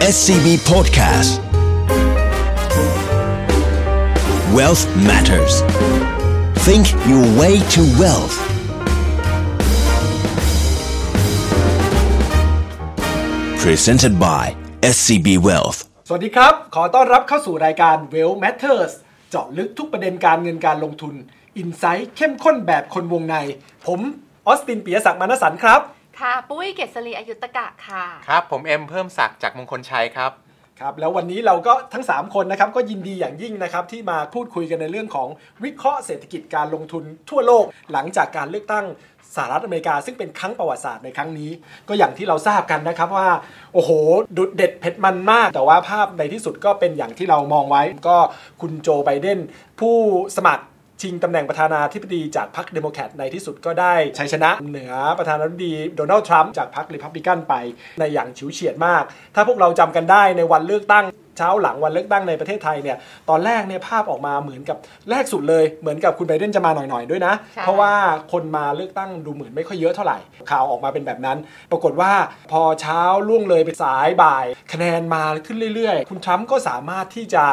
SCB Podcast Wealth Matters Think your way to wealth Presented by SCB Wealth สวัสดีครับ ขอต้อนรับเข้าสู่รายการ Well Matters เจาะลึกทุกประเด็นการเงินการลงทุนอินไซต์เข้มข้นแบบคนวงใน ผมออสตินปียศักดิ์มานสันครับ ค่ะ ปุ้ยเกษรีอายุตกะค่ะ ครับ ผมเอ็มเพิ่มศักดิ์จากมงคลชัยครับครับแล้ววันนี้เราก็ทั้ง 3 คนนะครับก็ยินดีอย่างยิ่งนะครับที่มาพูดคุยกันในเรื่องของวิเคราะห์เศรษฐกิจการลงทุนทั่วโลก หลังจากการเลือกตั้งสหรัฐอเมริกา ซึ่งเป็นครั้งประวัติศาสตร์ในครั้งนี้ ก็อย่างที่เราทราบกันนะครับว่า โอ้โห ดุเด็ดเผ็ดมันมาก แต่ว่าภาพในที่สุดก็เป็นอย่างที่เรามองไว้ ก็คุณโจไบเดนผู้สมัคร ชิงตำแหน่งประธานาธิบดีจากพรรคเดโมแครตในที่สุดก็ได้ชัยชนะเหนือประธานาธิบดีโดนัลด์ทรัมป์จากพรรครีพับลิกันไปในอย่างฉิวเฉียดมาก ถ้าพวกเราจำกันได้ในวันเลือกตั้ง เช้าหลังวันเลือกตั้งในประเทศไทยเนี่ยตอนแรกเนี่ยภาพออกมาเหมือนกับแรกสุดเลยเหมือนกับคุณไบเดนจะมาหน่อยๆด้วยนะใช่เพราะว่าคนมาเลือกตั้งดูเหมือนไม่ค่อยเยอะเท่าไหร่ ข่าวออกมาเป็นแบบนั้น ปรากฏว่าพอเช้าล่วงเลยไปสายบ่าย คะแนนมาขึ้นเรื่อยๆ คุณทรัมป์ก็สามารถที่จะ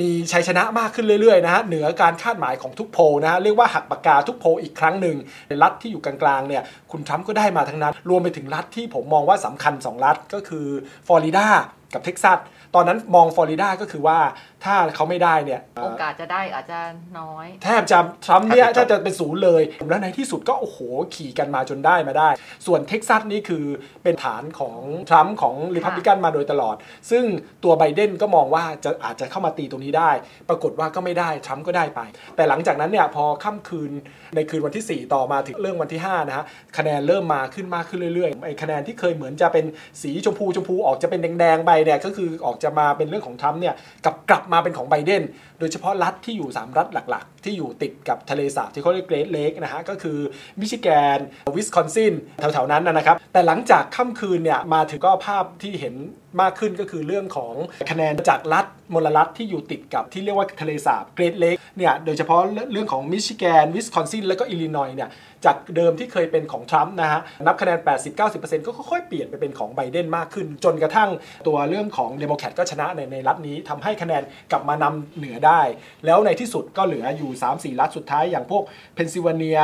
มีชัยชนะมากขึ้นเรื่อยๆนะฮะเหนือการคาดหมายของทุกโพลนะฮะเรียกว่าหักปากกาทุกโพลอีกครั้งหนึ่งในรัฐที่อยู่กลางๆเนี่ยคุณทรัมป์ก็ได้มาทั้งนั้น รวมไปถึงรัฐที่ผมมองว่าสำคัญ 2 รัฐก็คือฟลอริดากับเท็กซัส ตอนนั้นมองฟลอริดาก็คือว่า ถ้าเขาไม่ได้เนี่ยโอกาสจะได้อาจจะน้อย แทบจะทรัมป์เนี่ยแทบจะจบถ้าจะเป็นศูนย์เลย แล้วในที่สุดก็โอ้โหขี่กันมาจนได้มาได้ ส่วนเท็กซัสนี่คือเป็นฐานของทรัมป์ของริพับลิกันมาโดยตลอด ซึ่งตัวไบเดนก็มองว่าจะอาจจะเข้ามาตีตรงนี้ได้ ปรากฏว่าก็ไม่ได้ทรัมป์ก็ได้ไป แต่หลังจากนั้นเนี่ยพอค่ำคืนในคืนวันที่ 4 ต่อมาถึงเรื่องวันที่5นะฮะคะแนนเริ่มมาขึ้นมากขึ้นเรื่อยๆไอ้คะแนนที่เคยเหมือนจะเป็นสีชมพูชมพูออกจะเป็นแดงๆไปเนี่ยก็คือออกจะมาเป็นเรื่องของทรัมป์เนี่ยกลับกลับมาเป็นของไบเดน โดยเฉพาะรัฐที่อยู่ 3 รัฐหลักๆ ที่อยู่ติดกับทะเลสาบที่เขาเรียก Great Lake นะฮะก็คือมิชิแกนวิสคอนซินแถวๆ นั้นนะครับ แต่หลังจากค่ำคืนเนี่ยมาถึงก็ภาพที่เห็นมากขึ้นก็คือเรื่องของคะแนนจากรัฐมลรัฐที่อยู่ติดกับที่เรียกว่าทะเลสาบ Great Lake เนี่ยโดยเฉพาะเรื่องของมิชิแกนวิสคอนซินแล้วก็อิลลินอยเนี่ยจากเดิมที่เคยเป็นของทรัมป์นะฮะนับคะแนน 80-90%ก็ค่อยๆเปลี่ยนไปเป็นของไบเดนมากขึ้น จนกระทั่งตัวเรื่องของเดโมแครตก็ชนะในในรัฐนี้ทำให้คะแนนกลับมานำเหนือได้แล้วในที่สุดก็เหลืออยู่ 3-4 รัฐสุดท้ายอย่างพวกเพนซิลเวเนีย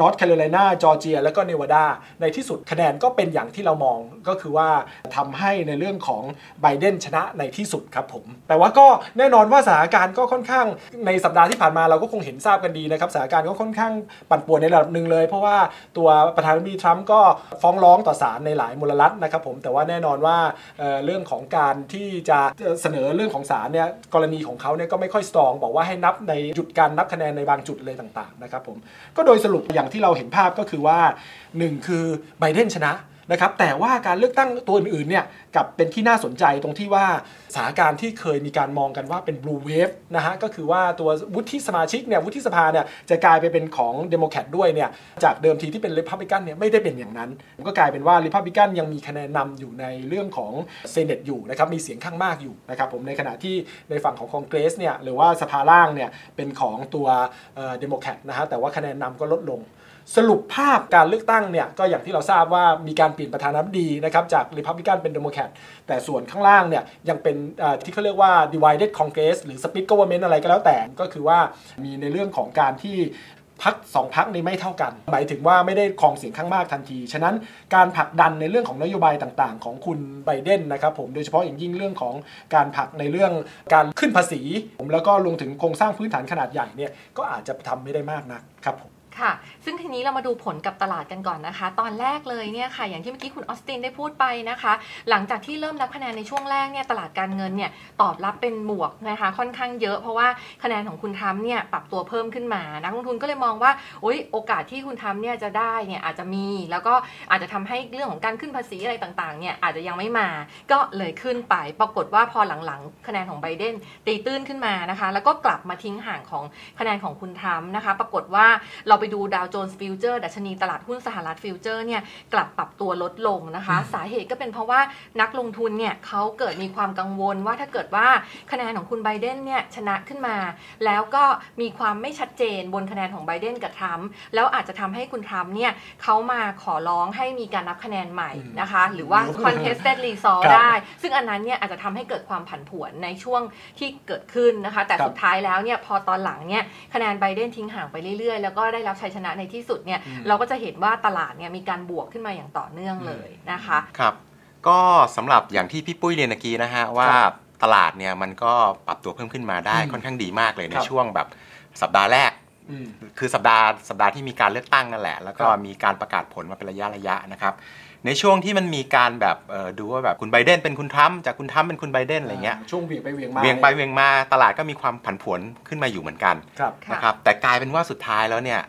นอร์ทแคโรไลนาจอร์เจีย แล้วก็เนวาดา ในที่สุดคะแนนก็เป็นอย่างที่เรามองก็คือว่าทำให้ในเรื่องของไบเดนชนะในที่สุดครับผม แต่ว่าก็แน่นอนว่าสถานการณ์ก็ค่อนข้างในสัปดาห์ที่ผ่านมาเราก็คงเห็นทราบกันดีนะครับสถานการณ์ก็ค่อนข้างปั่นป่วนในระดับหนึ่งเลย เพราะว่าตัวประธานาธิบดีทรัมป์ก็ฟ้องร้องต่อศาลในหลายมลรัฐนะครับผมแต่ว่าแน่นอนว่าเเรื่องของการที่จะเสนอเรื่องของศาลเนี่ยกรณีของเขาเนี่ยก็ไม่ค่อยสตรองบอกว่าให้นับในจุดการนับคะแนนในบางจุดเลยต่างๆนะครับผมก็โดยสรุปอย่างที่เราเห็นภาพก็คือว่าหนึ่งคือไบเดนชนะ นะครับแต่ว่าการเลือกตั้งตัวอื่นๆเนี่ยกลับเป็นที่น่าสนใจตรงที่ว่าสถานการณ์ที่เคยมีการมองกันว่าเป็น blue wave นะฮะก็คือว่าตัววุฒิสมาชิกเนี่ยวุฒิสภาเนี่ยจะกลายไปเป็นของเดโมแครตด้วยเนี่ยจากเดิมทีที่เป็น Republican เนี่ยไม่ได้เป็นอย่างนั้น ก็กลายเป็นว่า Republican ยังมีคะแนนนำอยู่ในเรื่องของ Senate อยู่นะครับมีเสียงข้างมากอยู่นะครับผมในขณะที่ในฝั่งของคอนเกรสเนี่ยหรือว่าสภาล่างเนี่ยเป็นของตัวเดโมแครตนะฮะแต่ว่าคะแนนนำก็ลดลง สรุปภาพการเลือกตั้งเนี่ยก็อย่างที่เราทราบว่ามีการเปลี่ยนประธานาธิบดีนะครับจากริพับลิกันเป็นเดโมแครตแต่ส่วนข้างล่างเนี่ยยังเป็นที่เขาเรียกว่า divided congress หรือ split government อะไรก็แล้วแต่ก็คือว่ามีในเรื่องของการที่พรรคสองพรรคนี้ไม่เท่ากัน หมายถึงว่าไม่ได้ครองเสียงข้างมากทันที ฉะนั้นการผลักดันในเรื่องของนโยบายต่างๆ ของคุณไบเดนนะครับผมโดยเฉพาะอย่างยิ่งเรื่องของการผลักในเรื่องการขึ้นภาษี ผมแล้วก็รวมถึงโครงสร้างพื้นฐานขนาดใหญ่เนี่ยก็อาจจะทำไม่ได้มากนักครับผม ค่ะ ซึ่งทีนี้เรามาดูผลกับตลาดกันก่อนนะคะ ตอนแรกเลยเนี่ยค่ะ อย่างที่เมื่อกี้คุณออสตินได้พูดไปนะคะ หลังจากที่เริ่มรับคะแนนในช่วงแรกเนี่ย ตลาดการเงินเนี่ยตอบรับเป็นบวกนะคะ ค่อนข้างเยอะ เพราะว่าคะแนนของคุณทรัมป์เนี่ยปรับตัวเพิ่มขึ้นมา นักลงทุนก็เลยมองว่าโอ๊ยโอกาสที่คุณทรัมป์เนี่ยจะได้เนี่ยอาจจะมี แล้วก็อาจจะทำให้เรื่องของการขึ้นภาษีอะไรต่างๆ เนี่ยอาจจะยังไม่มา ก็เลยขึ้นไป ปรากฏว่าพอหลังๆ คะแนนของไบเดนตีตื้นขึ้นมานะคะ แล้วก็กลับมาทิ้งห่างของคะแนนของคุณทรัมป์นะคะ ปรากฏว่าเราไปดูดาวโจนส์ future ดัชนีตลาดหุ้นสหรัฐ future เนี่ยกลับปรับตัวลดลงนะคะ สาเหตุก็เป็นเพราะว่านักลงทุนเนี่ยเขาเกิดมีความกังวลว่าถ้าเกิดว่าคะแนนของคุณไบเดนเนี่ยชนะขึ้นมา แล้วก็มีความไม่ชัดเจนบนคะแนนของไบเดนกับทรัมป์แล้วอาจจะทำให้คุณทรัมป์เนี่ยเขามาขอร้องให้มีการนับคะแนนใหม่นะคะ หรือว่า contested result ครับได้ ซึ่งอันนั้นเนี่ยอาจจะทำให้เกิดความผันผวนในช่วงที่เกิดขึ้นนะคะ แต่ครับสุดท้ายแล้วเนี่ยพอตอนหลังเนี่ยคะแนนไบเดนทิ้งห่างไปเรื่อยๆ แล้วก็ได้รับชัยชนะในที่สุดเนี่ยเราก็จะเห็นว่าตลาดเนี่ยมีการบวกขึ้นมาอย่างต่อเนื่องเลยนะคะครับก็สำหรับอย่างที่พี่ปุ้ยเรียนเมื่อกี้นะฮะว่าตลาดเนี่ยมันก็ปรับตัวเพิ่มขึ้นมาได้อืมค่อนข้างดีมากเลยในครับช่วงแบบสัปดาห์แรกอืมคือสัปดาห์สัปดาห์ที่มีการเลือกตั้งนั่นแหละ แล้วก็ครับมีการประกาศผลมาเป็นระยะระยะนะครับในช่วงที่มันมีการแบบเอ่อดูว่าแบบคุณไบเดนเป็นคุณทรัมป์จากคุณทรัมป์เป็นคุณไบเดนอะไรเงี้ยช่วงเหวี่ยงไปเหวี่ยงมาเหวี่ยงไปเหวี่ยงมาตลาดก็มีความผันผวนขึ้นมาอยู่เหมือนกันครับค่ะนะครับแต่กลายเป็นว่าสุดท้ายแล้วเนี่ย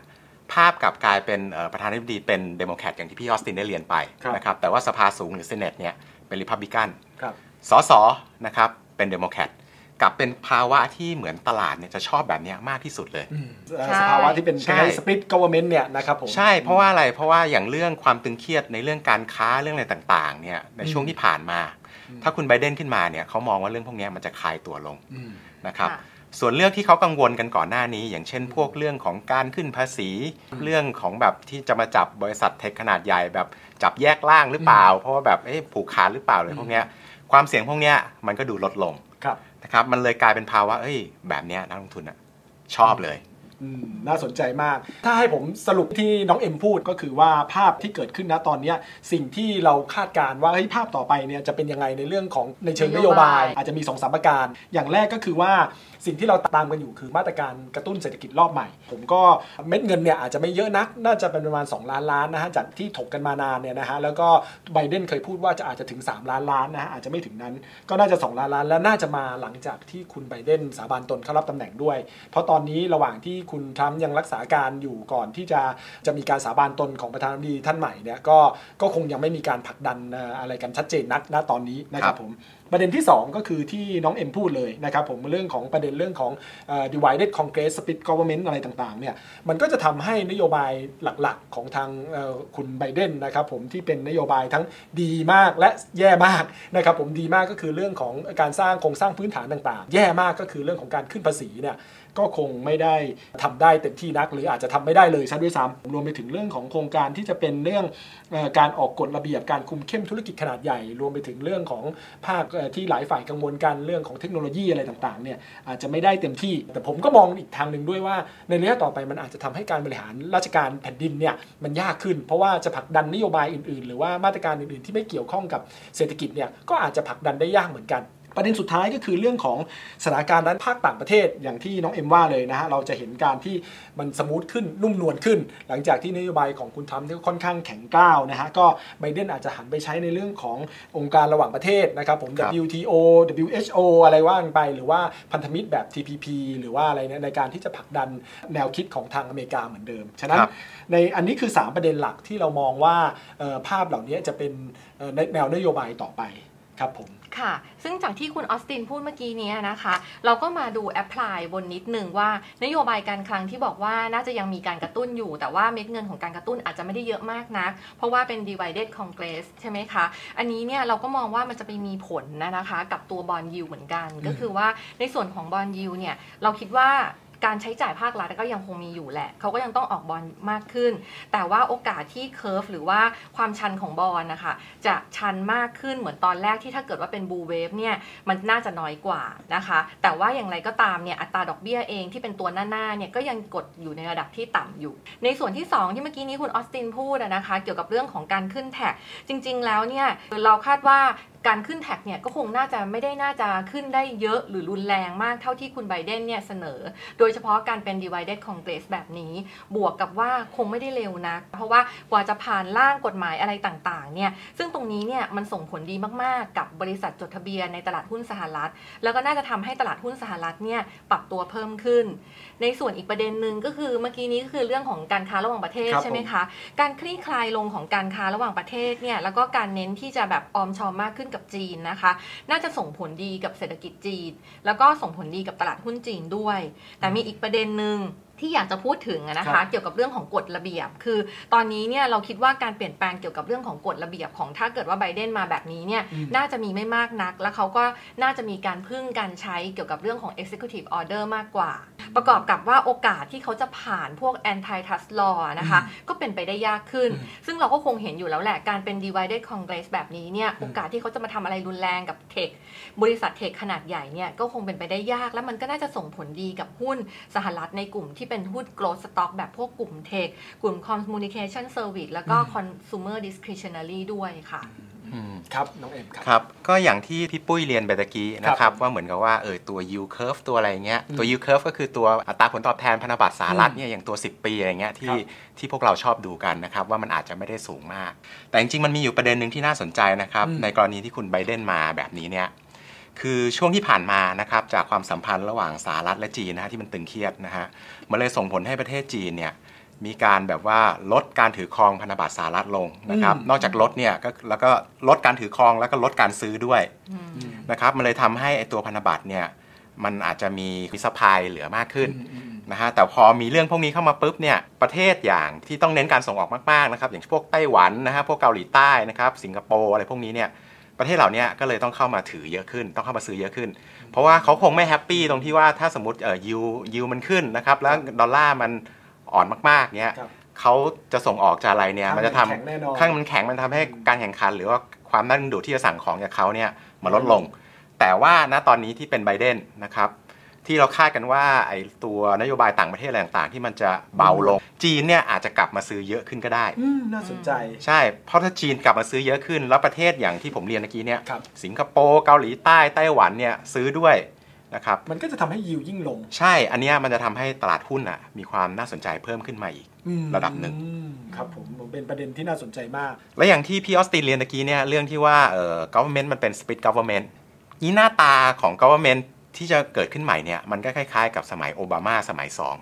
ภาพกลับกลายเป็นเอ่อประธานาธิบดีเป็นเดโมแครตอย่างที่พี่ออสตินได้เรียนไปครับนะครับแต่ว่าสภาสูงหรือ Senate เนี่ยเป็นริพับลิกันครับสสนะครับเป็นเดโมแครตกลับเป็นภาวะที่เหมือนตลาดเนี่ยจะชอบแบบเนี้ยมากที่สุดเลยอืมใช่สภาวะที่เป็นใช่สปริตก o ว e r n เมนต์เนี่ยนะครับผมใช่เพราะว่าอะไรเพราะว่าอย่างเรื่องความตึงเครียดในเรื่องการค้าเรื่องอะไรต่างๆเนี่ยในช่วงที่ผ่านมา ถ้าคุณไบเดนขึ้นมาเนี่ยเขามองว่าเรื่องพวกเนี้ยมันจะคลายตัวลงอืมนะครับค่ะ ส่วนเรื่องที่เขากังวลกันก่อนหน้านี้ อย่างเช่น พวกเรื่องของการขึ้นภาษี เรื่องของแบบที่จะมาจับบริษัทเทคขนาดใหญ่แบบจับแยกล่างหรือเปล่า เพราะว่าแบบเอ๊ะผูกขาดหรือเปล่าเลยพวกเนี้ยความเสี่ยงพวกเนี้ยมันก็ดูลดลงครับนะครับมันเลยกลายเป็นภาวะเอ้ยแบบเนี้ยนักลงทุนอะชอบเลยอืม น่าสนใจมาก ถ้าให้ผมสรุปที่น้องเอ็มพูดก็คือว่าภาพที่เกิดขึ้นนะตอนเนี้ยสิ่งที่เราคาดการณ์ว่าเฮ้ยภาพต่อไปเนี่ยจะเป็นยังไงในเรื่องของในเชิงนโยบาย อาจจะมี2อสามประการ อย่างแรกก็คือว่าสิ่งที่เราตามกันอยู่คือมาตรการกระตุ้นเศรษฐกิจรอบใหม่ ผมก็เม็ดเงินเนี่ยอาจจะไม่เยอะนัก น่าจะเป็นประมาณ 2 ล้านล้านนะฮะจากที่ถกกันมานานเนี่ยนะฮะแล้วก็ไบเดนเคยพูดว่าจะอาจจะถึง 3 ล้านล้านนะฮะอาจจะไม่ถึงนั้น ก็น่าจะ 2 ล้านล้านและน่าจะมาหลังจากที่คุณไบเดนสาบานตนเข้ารับตำแหน่งด้วย เพราะตอนนี้ระหว่างที่คุณทรัมป์ยังรักษาการอยู่ก่อนที่จะจะมีการสาบานตนของประธานาธิบดีท่านใหม่เนี่ยก็ก็คงยังไม่มีการผลักดันอะไรกันชัดเจนนักณตอนนี้นะครับผมประเด็นที่ 2 ก็คือที่น้องเอ็มพูดเลยนะครับผมเรื่องของประเด็นเรื่องของ divided congress split government อะไรต่างๆเนี่ยมันก็จะทำให้นโยบายหลักๆของทางคุณไบเดนนะครับผมที่เป็นนโยบายทั้งดีมากและแย่มากนะครับผมดีมากก็คือเรื่องของการสร้างโครงสร้างพื้นฐานต่างๆ แย่มากก็คือเรื่องของการขึ้นภาษีเนี่ย ก็คงไม่ได้ทำได้เต็มที่นัก หรืออาจจะทำไม่ได้เลยซะด้วยซ้ำรวมไปถึงเรื่องของโครงการที่จะเป็นเรื่องอการออกกฎระเบียบการคุมเข้มธุรกิจขนาดใหญ่ รวมไปถึงเรื่องของภาพที่หลายฝ่ายกังวลกันเรื่องของเทคโนโลยีอะไรต่างๆเนี่ยอาจจะไม่ได้เต็มที่ แต่ผมก็มองอีกทางหนึ่งด้วยว่า ในระยะต่อไปมันอาจจะทำให้การบริหารราชการแผ่นดินเนี่ยมันยากขึ้น เพราะว่าจะผลักดันนโยบายอื่นๆ หรือว่ามาตรการอื่นๆ ที่ไม่เกี่ยวข้องกับเศรษฐกิจเนี่ยก็อาจจะผลักดันได้ยากเหมือนกัน ประเด็นสุดท้ายก็คือเรื่องของสถานการณ์ด้านภาคต่างประเทศอย่างที่น้องเอ็มว่าเลยนะฮะเราจะเห็นการที่มัน smooth ขึ้นนุ่มนวลขึ้น หลังจากที่นโยบายของคุณทรัมป์ที่ค่อนข้างแข็งกร้าวนะฮะก็ไบเดนอาจจะหันไปใช้ในเรื่องขององค์การระหว่างประเทศนะครับผมครับ WTO WHO อะไรว่ากันไป หรือว่าพันธมิตรแบบ TPP หรือว่าอะไรเนี่ยในการที่จะผลักดันแนวคิดของทางอเมริกาเหมือนเดิม ฉะนั้นครับในอันนี้คือ 3 ประเด็นหลักที่เรามองว่าเอ่อภาพเหล่านี้จะเป็นเอ่อแนวนโยบายต่อไปครับผม ค่ะ ซึ่งจากที่คุณออสตินพูดเมื่อกี้นี้นะคะ เราก็มาดูแอพพลายบนนิดหนึ่งว่านโยบายการคลังที่บอกว่าน่าจะยังมีการกระตุ้นอยู่ แต่ว่าเม็ดเงินของการกระตุ้นอาจจะไม่ได้เยอะมากนัก เพราะว่าเป็น divided congress ใช่ไหมคะ อันนี้เนี่ยเราก็มองว่ามันจะไปมีผลนะนะคะ กับตัว bond yield เหมือนกัน ก็คือว่าในส่วนของ bond yield เนี่ยเราคิดว่า การใช้จ่ายภาครัฐก็ยังคงมีอยู่แหละ เขาก็ยังต้องออกบอลมากขึ้น แต่ว่าโอกาสที่ curve หรือว่าความชันของบอลนะคะจะชันมากขึ้นเหมือนตอนแรกที่ถ้าเกิดว่าเป็นบูเวฟเนี่ยมันน่าจะน้อยกว่านะคะ แต่ว่าอย่างไรก็ตามเนี่ยอัตราดอกเบี้ยเองที่เป็นตัวหน้าๆเนี่ยก็ยังกดอยู่ในระดับที่ต่ำอยู่ ในส่วนที่ 2 ที่เมื่อกี้นี้คุณออสตินพูดนะคะ เกี่ยวกับเรื่องของการขึ้นแท็กจริง ๆ แล้วเนี่ยเราคาดว่า การขึ้นแท็กเนี่ยก็คงน่าจะไม่ได้น่าจะขึ้นได้เยอะหรือรุนแรงมากเท่าที่คุณไบเดนเนี่ยเสนอ โดยเฉพาะการเป็น divided congress แบบนี้ บวกกับว่าคงไม่ได้เร็วนักเพราะว่ากว่าจะผ่านร่างกฎหมายอะไรต่างๆเนี่ยซึ่งตรงนี้เนี่ยมันส่งผลดีมากๆ กับบริษัทจดทะเบียนในตลาดหุ้นสหรัฐ แล้วก็น่าจะทำให้ตลาดหุ้นสหรัฐเนี่ยปรับตัวเพิ่มขึ้น ในส่วนอีกประเด็นหนึ่งก็คือเมื่อกี้นี้ก็คือเรื่องของการค้าระหว่างประเทศใช่ไหมคะการคลี่คลายลงของการค้าระหว่างประเทศเนี่ยแล้วก็การเน้นที่จะแบบออมชอมมากขึ้นกับจีนนะคะ น่าจะส่งผลดีกับเศรษฐกิจจีน แล้วก็ส่งผลดีกับตลาดหุ้นจีนด้วย แต่มีอีกประเด็นหนึ่ง ที่อยากจะพูดถึงอะนะครัคะบเกี่ยวกับเรื่องของกฎระเบียบ คือตอนนี้เนี่ยเราคิดว่าการเปลี่ยนแปลงเกี่ยวกับเรื่องของกฎระเบียบของถ้าเกิดว่าไบเดนมาแบบนี้เนี่ยอืมน่าจะมีไม่มากนัก แล้วเขาก็น่าจะมีการพึ่งการใช้เกี่ยวกับเรื่องของ executive order มากกว่า ประกอบกับว่าโอกาสที่เขาจะผ่านพวก antitrust law นะคะก็เป็นไปได้ยากขึ้น ซึ่งเราก็คงเห็นอยู่แล้วแหละการเป็น divided congress แบบนี้เนี่ยโอกาสที่เขาจะมาทำอะไรรุนแรงกับเทคบริษัทเทคขนาดใหญ่เนี่ยก็คงเป็นไปได้ยาก และมันก็น่าจะส่งผลดีกับหุ้นสหรัฐในกลุ่มที่เป็นหุ้น growth stock แบบพวกกลุ่มเทค กลุ่ม communication service แล้วก็ consumer discretionary ด้วยค่ะอืมครับ น้องเอ็มครับครับ ก็อย่างที่พี่ปุ้ยเรียนไปตะกี้นะคครัรับบว่าเหมือนกับว่าเออตัว yield curve ตัวอะไรเงี้ยอืมตัว yield curve ก็คือตัวอัตราผลตอบแทนพันธบัตรสหรัฐอืมเนี่ยอย่างตัว 10 ปีอะไรเงี้ยที่ครับที่พวกเราชอบดูกันนะครับ ว่ามันอาจจะไม่ได้สูงมาก แต่จริงๆมันมีอยู่ประเด็นหนึ่งที่น่าสนใจนะครับอืมในกรณีที่คุณไบเดนมาแบบนี้เนี่ย คือช่วงที่ผ่านมานะครับจากความสัมพันธ์ระหว่างสหรัฐและจีนนะฮะที่มันตึงเครียดนะฮะมันเลยส่งผลให้ประเทศจีนเนี่ยมีการแบบว่าลดการถือครองพันธบัตรสหรัฐลงนะครับอืมนอกจากลดเนี่ยก็แล้วก็ลดการถือครองแล้วก็ลดการซื้อด้วยอืมนะครับมันเลยทำให้ไอตัวพันธบัตรเนี่ยมันอาจจะมีมีสปายเหลือมากขึ้นอืมอืมนะฮะแต่พอมีเรื่องพวกนี้เข้ามาปุ๊บเนี่ยประเทศอย่างที่ต้องเน้นการส่งออกมากๆนะครับอย่างพวกไต้หวันนะฮะพวกเกาหลีใต้นะครับสิงคโปร์อะไรพวกนี้เนี่ย ประเทศเหล่านี้ก็เลยต้องเข้ามาถือเยอะขึ้น ต้องเข้ามาซื้อเยอะขึ้น เพราะว่าเขาคงไม่แฮปปี้ตรงที่ว่าถ้าสมมติเอ่อยูยูมันขึ้นนะครับ แล้วดอลลาร์มันอ่อนมากๆเนี่ยครับเขาจะส่งออกจะอะไรเนี่ยข้างมันจะทำมันแข็งแน่นอนข้างมันแข็งมันทำให้การแข่งขัน หรือว่าความน่าดึงดูดที่จะสั่งของจากเขาเนี่ยมันลดลง แต่ว่าณตอนนี้ที่เป็นไบเดนนะครับ ที่เราคาดกันว่าไอ้ตัวนโยบายต่างประเทศอะไรต่างๆ ที่มันจะเบาลง จีนเนี่ยอาจจะกลับมาซื้อเยอะขึ้นก็ได้อืมน่าสนใจ ใช่ เพราะถ้าจีนกลับมาซื้อเยอะขึ้น แล้วประเทศอย่างที่ผมเรียนเมื่อกี้เนี่ยครับสิงคโปร์เกาหลีใต้ไต้หวันเนี่ยซื้อด้วยนะครับมันก็จะทำให้ยิวยิ่งลง ใช่ อันเนี้ยมันจะทำให้ตลาดหุ้นอะมีความน่าสนใจเพิ่มขึ้นมาอีกอืมระดับหนึ่งอืมครับผมผมเป็นประเด็นที่น่าสนใจมาก และอย่างที่พี่ออสตินเรียนตะกี้เนี่ยเรื่องที่ว่าเอ่อ government มันเป็น split government นี่หน้าตาของ government ที่จะเกิดขึ้นใหม่เนี่ยมันก็คล้ายๆ กับสมัยโอบามาสมัยสอง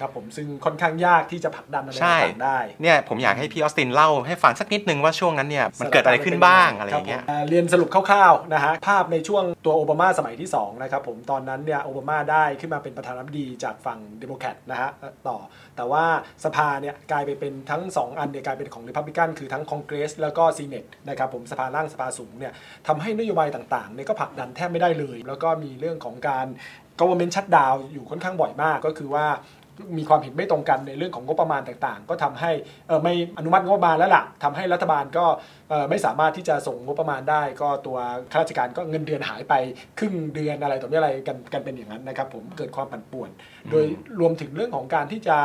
ครับผมซึ่งค่อนข้างยากที่จะผลักดันอะไรใช่ต่างๆได้เนี่ยผมอยากให้พี่ออสตินเล่าให้ฟังสักนิดนึงว่าช่วงนั้นเนี่ยมันเกิดอะไรขึ้นบ้างอะไรอย่างเงี้ยคบผมเรียนสรุปคร่าวๆนะฮะภาพในช่วงตัวโอบามาสมัยที่2นะครับผมตอนนั้นเนี่ยโอบามาได้ขึ้นมาเป็นประธานาธิบดีจากฝั่งเดโมแครตนะฮะต่อ แต่ว่าสภาเนี่ยกลายไปเป็นทั้ง 2 อันเนี่ยกลายเป็นของริพับลิกันคือทั้งคอนเกรสแล้วก็ Senate นะครับผมสภาล่างสภาสูงเนี่ยทำให้นโยบายต่างๆเนี่ยก็ผลักดันแทบไม่ได้เลย แล้วก็มีเรื่องของการ government shutdown อยู่ค่อนข้างบ่อยมากก็คือว่า มีความเห็นไม่ตรงกันในเรื่องของงบประมาณต่างๆ ก็ทำให้ไม่อนุมัติงบประมาณแล้วล่ะทำให้รัฐบาลก็ ไม่สามารถที่จะส่งงบประมาณได้ ก็ตัวข้าราชการก็เงินเดือนหายไปครึ่งเดือนอะไรต่อมีอะไรกันกันเป็นอย่างนั้นนะครับผมเกิดความปั่นป่วน โดยรวมถึงเรื่องของการที่จะ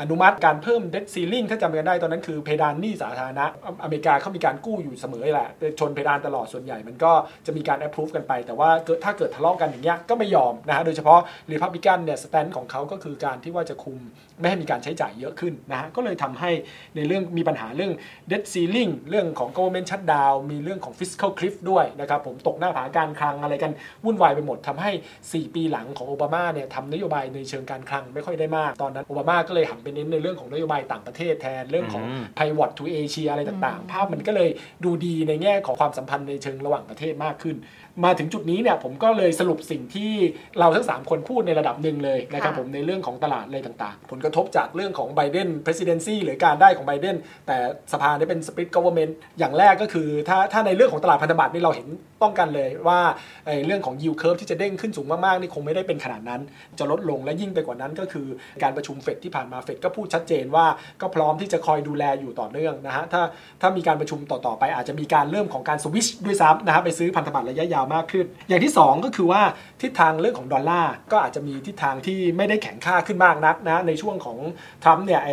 อนุมัติการเพิ่ม debt ceiling ถ้าจำกันได้ตอนนั้นคือเพดานหนี้สาธารณะอเมริกาเขามีการกู้อยู่เสมอแหละชนเพดานตลอดส่วนใหญ่มันก็จะมีการ approve กันไป แต่ว่าถ้าเกิดทะเลาะกันอย่างเงี้ยก็ไม่ยอมนะฮะโดยเฉพาะ Republican เนี่ยสแตนของเขาก็คือการที่ว่าจะคุมไม่ให้มีการใช้จ่ายเยอะขึ้นนะฮะก็เลยทำให้ในเรื่องมีปัญหาเรื่อง debt ceiling เรื่องของ g o v e r shutdown มีเรื่องของ fiscal cliff ด้วยนะครับผมตกหน้าผาการคลังอะไรกันวุ่นวายไปหมดทำให้ 4 ปีหลังของโอบามาเนี่ยทำนโยบายในเชิงการคลังไม่ค่อยได้มาก ตอนนั้นโอบามาก็เลยหันไปเน้นในเรื่องของนโยบายต่างประเทศแทนเรื่องของอืม pivot to Asia อะไรต่างๆ ภาพมันก็เลยดูดีในแง่ของความสัมพันธ์ในเชิงระหว่างประเทศมากขึ้น มาถึงจุดนี้เนี่ยผมก็เลยสรุปสิ่งที่เราทั้ง 3 คนพูดในระดับหนึ่งเลยนะครับค่ะผมในเรื่องของตลาดอะไรต่างๆ ผลกระทบจากเรื่องของไบเดน presidency หรือการได้ของไบเดน แต่สภาได้เป็น split government อย่างแรกก็คือถ้าถ้าในเรื่องของตลาดพันธบัตรนี่เราเห็นต้องกันเลยว่าไอ้เรื่องของ yield curve ที่จะเด้งขึ้นสูงมากๆนี่คงไม่ได้เป็นขนาดนั้น จะลดลงและยิ่งไปกว่านั้นก็คือการประชุมเฟดที่ผ่านมาเฟดก็พูดชัดเจนว่าก็พร้อมที่จะคอยดูแลอยู่ต่อเนื่องนะฮะถ้าถ้ามีการประชุมต่อๆไปอาจจะมีการเริ่มของการสวิชด้วยซ้ำนะฮะไปซื้อพันธบัตรระยะยาวมากขึ้น อย่างที่ 2 ก็คือว่าทิศทางเรื่องของดอลลาร์ก็อาจจะมีทิศทางที่ไม่ได้แข็งค่าขึ้นมากนักนะในช่วงของทรัมป์เนี่ยไอ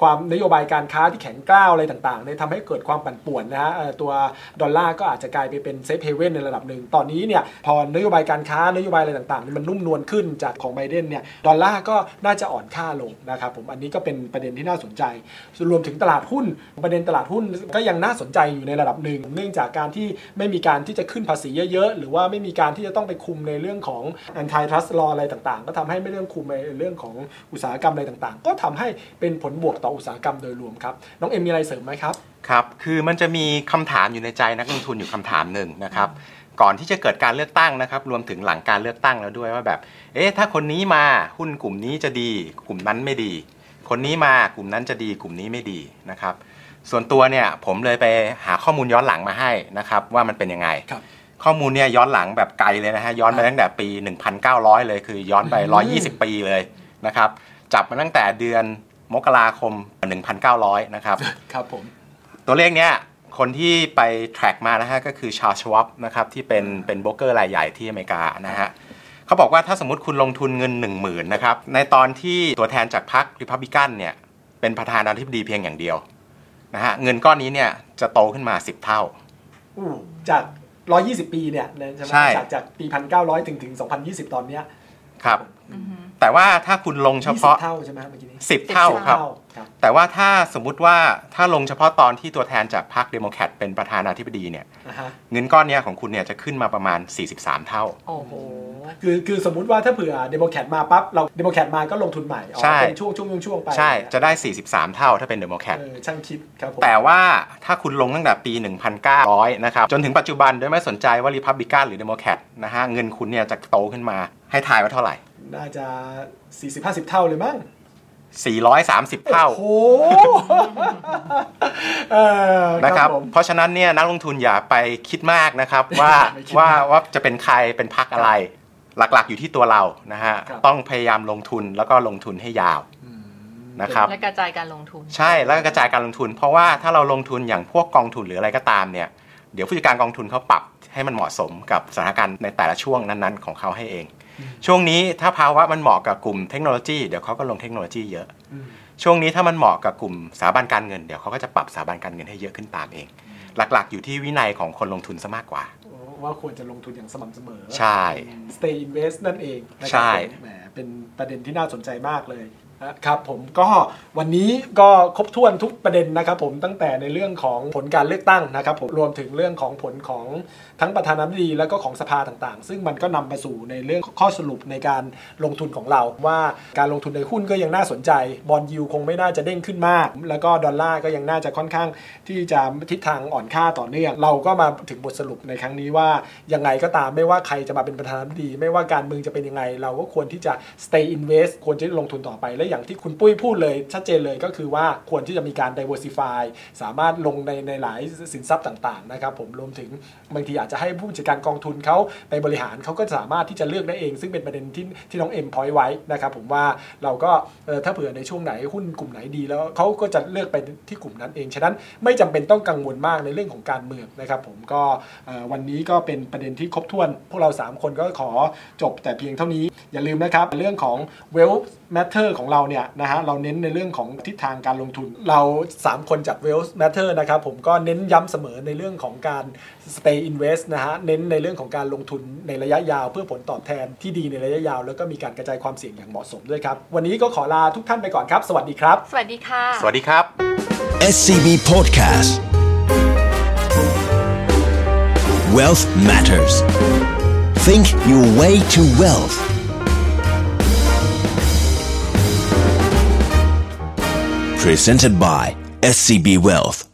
ความนโยบายการค้าที่แข็งกร้าวอะไรต่างๆเนี่ยทำให้เกิดความปั่นป่วนนะฮะตัวดอลลาร์ก็อาจจะกลายไปเป็น safe haven ในระดับหนึ่งตอนนี้เนี่ยพอนโยบายการค้านโยบายอะไรต่างๆมันนุ่มนวลขึ้นจากของไบเดนเนี่ยดอลลาร์ก็น่าจะอ่อนค่าลงนะครับผมอันนี้ก็เป็นประเด็นที่น่าสนใจรวมถึงตลาดหุ้น ประเด็นตลาดหุ้นก็ยังน่าสนใจอยู่ในระดับหนึ่ง เนื่องจากการที่ไม่มีการที่จะขึ้นภาษีเยอะๆหรือว่าไม่มีการที่จะต้องไปคุมในเรื่องของ antitrust law อะไรต่างๆ ก็ทำให้ไม่เรื่องคุมในเรื่องของอุตสาหกรรมอะไรต่างๆ ก็ทำให้เป็นผลบวกต่ออุตสาหกรรมโดยรวมครับ น้องเอ็มมีอะไรเสริมไหมครับครับ คือมันจะมีคำถามอยู่ในใจนักลงทุนอยู่คำถามหนึ่งนะครับก่อนที่จะเกิดการเลือกตั้งนะครับ รวมถึงหลังการเลือกตั้งแล้วด้วยว่าแบบ เอ๊ะ ถ้าคนนี้มาหุ้นกลุ่มนี้จะดี กลุ่มนั้นไม่ดี คนนี้มากลุ่มนั้นจะดี กลุ่มนี้ไม่ดีนะครับ ส่วนตัวเนี่ยผมเลยไปหาข้อมูลย้อนหลังมาให้นะครับ ว่ามันเป็นยังไงครับ ข้อมูลเนี่ยย้อนหลังแบบไกลเลยนะฮะย้อนไปตั้งแต่ปี 1,900 เลยคือย้อนไป 120 ปีเลยนะครับจับมาตั้งแต่เดือนมกราคม 1,900 นะครับครับผมตัวเลขเนี้ยคนที่ไป track มานะฮะก็คือชา r ชว a ปนะครับที่เป็นเป็นโบรกเกอร์รายใหญ่ที่อเมริกานะฮะเขาบอกว่าถ้าสมมติคุณลงทุนเงิน 1 0,000นะครับในตอนที่ตัวแทนจากพรรคริพับลิกันเนี่ยเป็นประธานาธิบดีเพียงอย่างเดียวนะฮะเงินก้อนนี้เนี่ยจะโตขึ้นมา 10 เท่าอู้จาก 120ปีเนี่ยนะใช่ไหมใช่จากจากปี1900ถึงถึง2020ตอนเนี้ยครับ แต่ว่าถ้าคุณลงเฉพาะ20เท่าใช่ไหมเมื่อกี้นี้10เท่าครับครับ แต่ว่าถ้าสมมุติว่าถ้าลงเฉพาะตอนที่ตัวแทนจากพรรคเดโมแครตเป็นประธานาธิบดีเนี่ยนะฮะเงินก้อนเนี้ยของคุณเนี่ยจะขึ้นมาประมาณ 43 เท่าโอ้โหคือคือสมมุติว่าถ้าเผื่อเดโมแครตมาปั๊บเราเดโมแครตมาก็ลงทุนใหม่อ๋อใช่เป็นช่วงช่วงช่วงช่วงไปใช่จะได้ 43 เท่าถ้าเป็นเดโมแครตเออช่างคิดครับผมแต่ว่าถ้าคุณลงตั้งแต่ปี 1900 นะครับจนถึงปัจจุบันโดยไม่สนใจว่ารีพับลิกันหรือเดโมแครตนะฮะเงินคุณเนี่ยจะโตขึ้นมา ให้ทายว่าเท่าไหร่ น่าจะ 40-50 เท่าเลยมั้ง430 เท่าโอ้โหเออนะครับผมเพราะฉะนั้นเนี่ยนักลงทุนอย่าไปคิดมากนะครับว่าไม่คิดว่าว่าจะเป็นใครเป็นพักอะไร หลักๆอยู่ที่ตัวเรานะฮะครับต้องพยายามลงทุนแล้วก็ลงทุนให้ยาวนะครับและกระจายการลงทุน ใช่แล้วก็กระจายการลงทุน เพราะว่าถ้าเราลงทุนอย่างพวกกองทุนหรืออะไรก็ตามเนี่ยเดี๋ยวผู้จัดการกองทุนเขาปรับให้มันเหมาะสมกับสถานการณ์ในแต่ละช่วงนั้นๆ ของเขาให้เอง ช่วงนี้ถ้าภาวะมันเหมาะกับกลุ่มเทคโนโลยีเดี๋ยวเขาก็ลงเทคโนโลยีเยอะอืมช่วงนี้ถ้ามันเหมาะกับกลุ่มสถาบันการเงินเดี๋ยวเขาก็จะปรับสถาบันการเงินให้เยอะขึ้นตามเอง หลักๆ อยู่ที่วินัยของคนลงทุนซะมากกว่า ว่าควรจะลงทุนอย่างสม่ำเสมอ ใช่ stay invest นั่นเองนะคใช่รับผมแหมเป็นประเด็นที่น่าสนใจมากเลยนะ ครับผมก็วันนี้ก็ครบถ้วนทุกประเด็นนะครับผมตั้งแต่ในเรื่องของผลการเลือกตั้งนะครับผมรวมถึงเรื่องของผลของทั้งประธานาธิบดีแล้วก็ของสภาต่างๆ ซึ่งมันก็นำไปสู่ในเรื่องข้อสรุปในการลงทุนของเรา ว่าการลงทุนในหุ้นก็ยังน่าสนใจ บอลยูคงไม่น่าจะเด้งขึ้นมาก แล้วก็ดอลลาร์ก็ยังน่าจะค่อนข้างที่จะทิศทางอ่อนค่าต่อเนื่อง เราก็มาถึงบทสรุปในครั้งนี้ว่ายังไงก็ตามไม่ว่าใครจะมาเป็นประธานาธิบดี ไม่ว่าการเมืองจะเป็นยังไง เราก็ควรที่จะ stay invest ควรจะลงทุนต่อไปและอย่างที่คุณปุ้ยพูดเลยชัดเจนเลยก็คือว่าควรที่จะมีการ diversify สามารถลงในในหลายสินทรัพย์ต่างๆนะครับผมรวมถึงบางทีอาจจะให้ผู้จัดการกองทุนเขาไปบริหารเขาก็สามารถที่จะเลือกได้เอง ซึ่งเป็นประเด็นที่ที่น้องเอ็มพอยไว้นะครับผมว่าเราก็ถ้าเผื่อในช่วงไหนหุ้นกลุ่มไหนดี แล้วเขาก็จะเลือกไปที่กลุ่มนั้นเองฉะนั้นไม่จำเป็นต้องกังวลมากในเรื่องของการเมืองนะครับผมก็วันนี้ก็เป็นประเด็นที่ครบถ้วน พวกเรา 3 คนก็ขอจบแต่เพียงเท่านี้อย่าลืมนะครับเรื่องของ wealth matter ของเราเนี่ยนะฮะเราเน้นในเรื่องของทิศทางการลงทุน เรา 3 คนจาก wealth matter นะครับผมก็เน้นย้ำเสมอในเรื่องของการ stay invest นะฮะเน้นในเรื่องของการลงทุนในระยะยาวเพื่อผลตอบแทนที่ดีในระยะยาว แล้วก็มีการกระจายความเสี่ยงอย่างเหมาะสมด้วยครับ วันนี้ก็ขอลาทุกท่านไปก่อนครับ สวัสดีครับ สวัสดีค่ะ สวัสดีครับ SCB Podcast Wealth Matters Think your way to wealth Presented by SCB Wealth